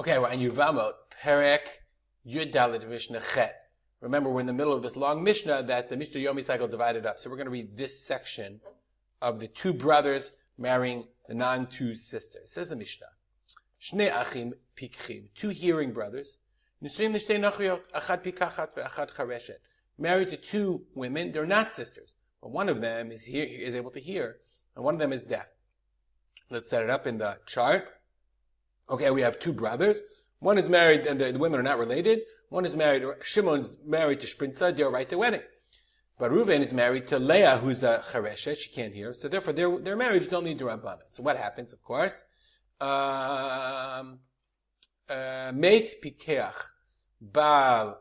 Okay, we're on Yevamot, Perek Yud Dalet Mishnah Chet. Remember, we're in the middle of this long Mishnah that the Mishnah Yomi cycle divided up. So we're going to read this section of the two brothers marrying the non-two sisters. It says the Mishnah. Shnei achim pikchim, two hearing brothers. Nisuim l'shtei nachriot, achad pikachat ve'achad chareshet. Married to two women, they're not sisters. But one of them is, hear, is able to hear, and one of them is deaf. Let's set it up in the chart. Okay, we have two brothers. One is married, and the, the women are not related. One is married, Shimon's married to Shprinza, they're right to wedding. But Reuven is married to Leah, who's a Chareshet, she can't hear. So therefore, their, their marriage is only Durabana. So what happens, of course? Um, uh, make Pikeach, Baal,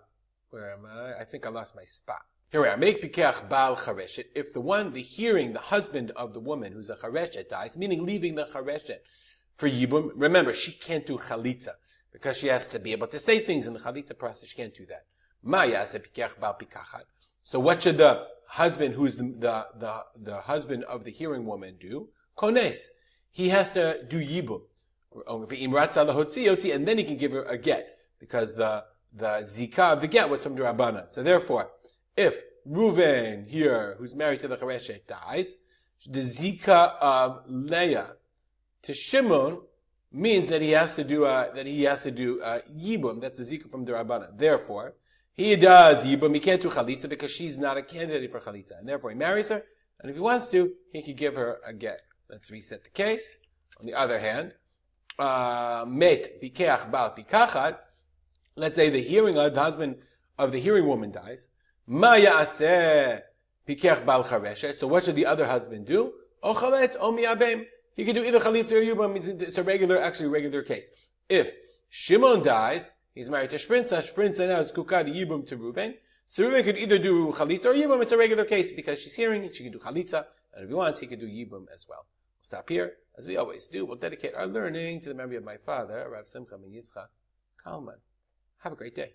where am I? I think I lost my spot. Here we are. Make Pikeach Baal Chareshet. If the one, the hearing, the husband of the woman who's a Chareshet dies, meaning leaving the Chareshet, for Yibum. Remember, she can't do chalitza because she has to be able to say things in the chalitza process. She can't do that. Maya So what should the husband, who's the, the, the, the husband of the hearing woman do? Kones. He has to do yibum. And then he can give her a get because the, the zika of the get was from the Rabbana. So therefore, if Reuven here, who's married to the Chareshet, dies, the zika of Leah to Shimon means that he has to do uh, that he has to do uh, yibum. That's the zika from the Rabbana. Therefore, he does yibum. He can't do chalitza because she's not a candidate for chalitza, and therefore he marries her. And if he wants to, he could give her a get. Let's reset the case. On the other hand, uh, met bikeach bal pikachat. Let's say the hearing the husband of the hearing woman dies. Ma ya'aseh bikeach bal. So what should the other husband do? O chaletz o mi'abem. He can do either chalitza or yibum. It's a regular, actually regular case. If Shimon dies, he's married to Shprinza. Shprinza now is kukad yibum to Reuven. So Reuven could either do chalitza or yibum. It's a regular case because she's hearing. She can do chalitza, and if he wants, he can do yibum as well. We'll stop here, as we always do. We'll dedicate our learning to the memory of my father, Rav Simcha Ben Yitzchak Kalman. Have a great day.